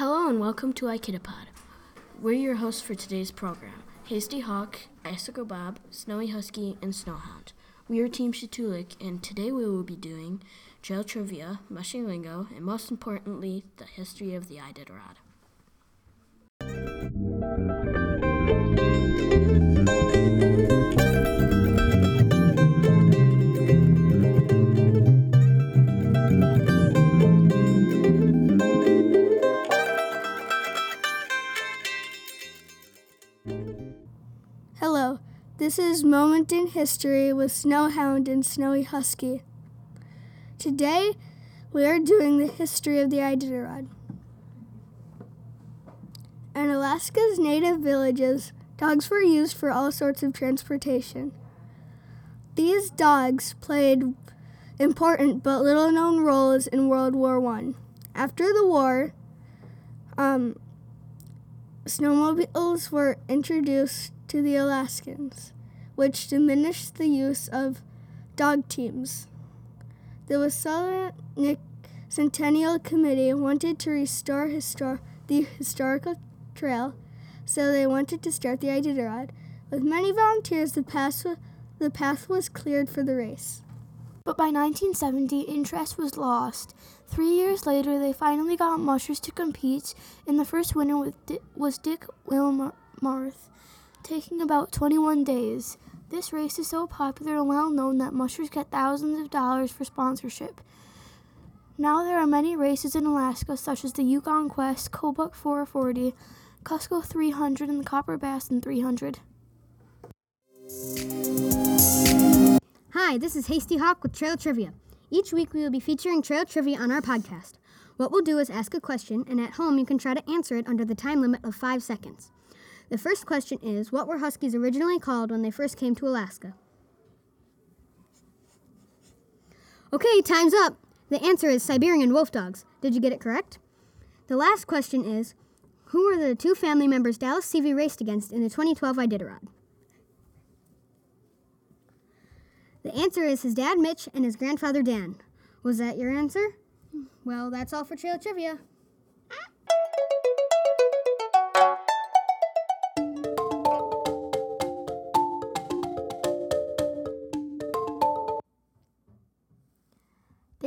and welcome to Ikitapod. We're your hosts for today's program Hasty Hawk, Icicle Bob, Snowy Husky, and Snowhound. We are Team Shaktoolik, and today we will be doing trail trivia, mushing lingo, and most importantly, the history of the Iditarod. Hello, this is Moment in History with Snowhound and Snowy Husky. Today, we are doing the history of the Iditarod. In Alaska's native villages, dogs were used for all sorts of transportation. These dogs played important but little known roles in World War I. After the war, um, snowmobiles were introduced to the Alaskans, which diminished the use of dog teams. The Wasatonic Centennial Committee wanted to restore histor- the historical trail, so they wanted to start the Iditarod. With many volunteers, the path, the path was cleared for the race. But by 1970, interest was lost. Three years later, they finally got mushers to compete, and the first winner was Dick Wilmarth taking about 21 days. This race is so popular and well known that mushers get thousands of dollars for sponsorship. Now there are many races in Alaska, such as the Yukon Quest, Kobuk 440, Kusko 300, and the Copper Basin 300. Hi, this is Hasty Hawk with Trail Trivia. Each week we will be featuring trail trivia on our podcast. What we'll do is ask a question, and at home you can try to answer it under the time limit of five seconds. The first question is What were Huskies originally called when they first came to Alaska? Okay, time's up. The answer is Siberian wolf dogs. Did you get it correct? The last question is Who were the two family members Dallas Seavey raced against in the 2012 Iditarod? The answer is his dad Mitch and his grandfather Dan. Was that your answer? Well, that's all for Trail Trivia.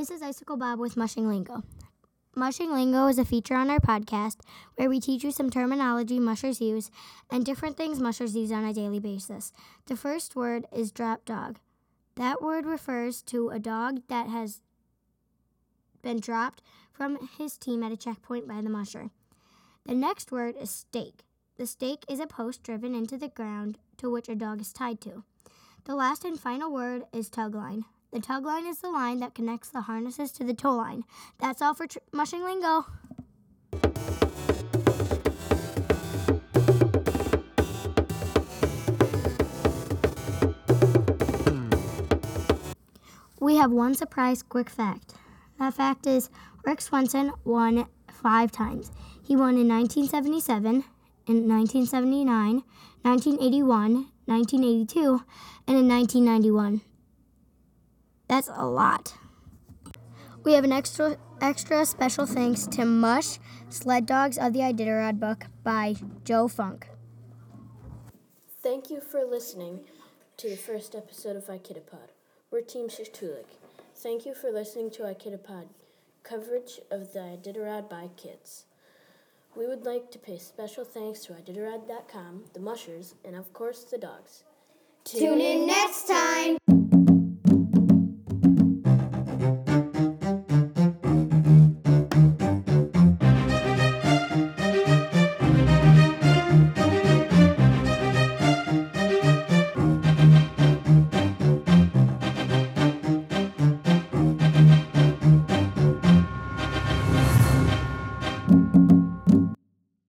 This is Icicle Bob with Mushing Lingo. Mushing Lingo is a feature on our podcast where we teach you some terminology mushers use and different things mushers use on a daily basis. The first word is drop dog. That word refers to a dog that has been dropped from his team at a checkpoint by the musher. The next word is stake. The stake is a post driven into the ground to which a dog is tied to. The last and final word is tug line. The tug line is the line that connects the harnesses to the tow line. That's all for tr- mushing lingo. We have one surprise quick fact. That fact is Rick Swenson won five times. He won in 1977, in 1979, 1981, 1982, and in 1991. That's a lot. We have an extra extra special thanks to Mush, Sled Dogs of the Iditarod book by Joe Funk. Thank you for listening to the first episode of Ikitapod. We're Team Shaktoolik. Thank you for listening to Ikitapod, coverage of the Iditarod by kids. We would like to pay special thanks to Iditarod.com, the mushers, and of course the dogs. Tune in next time!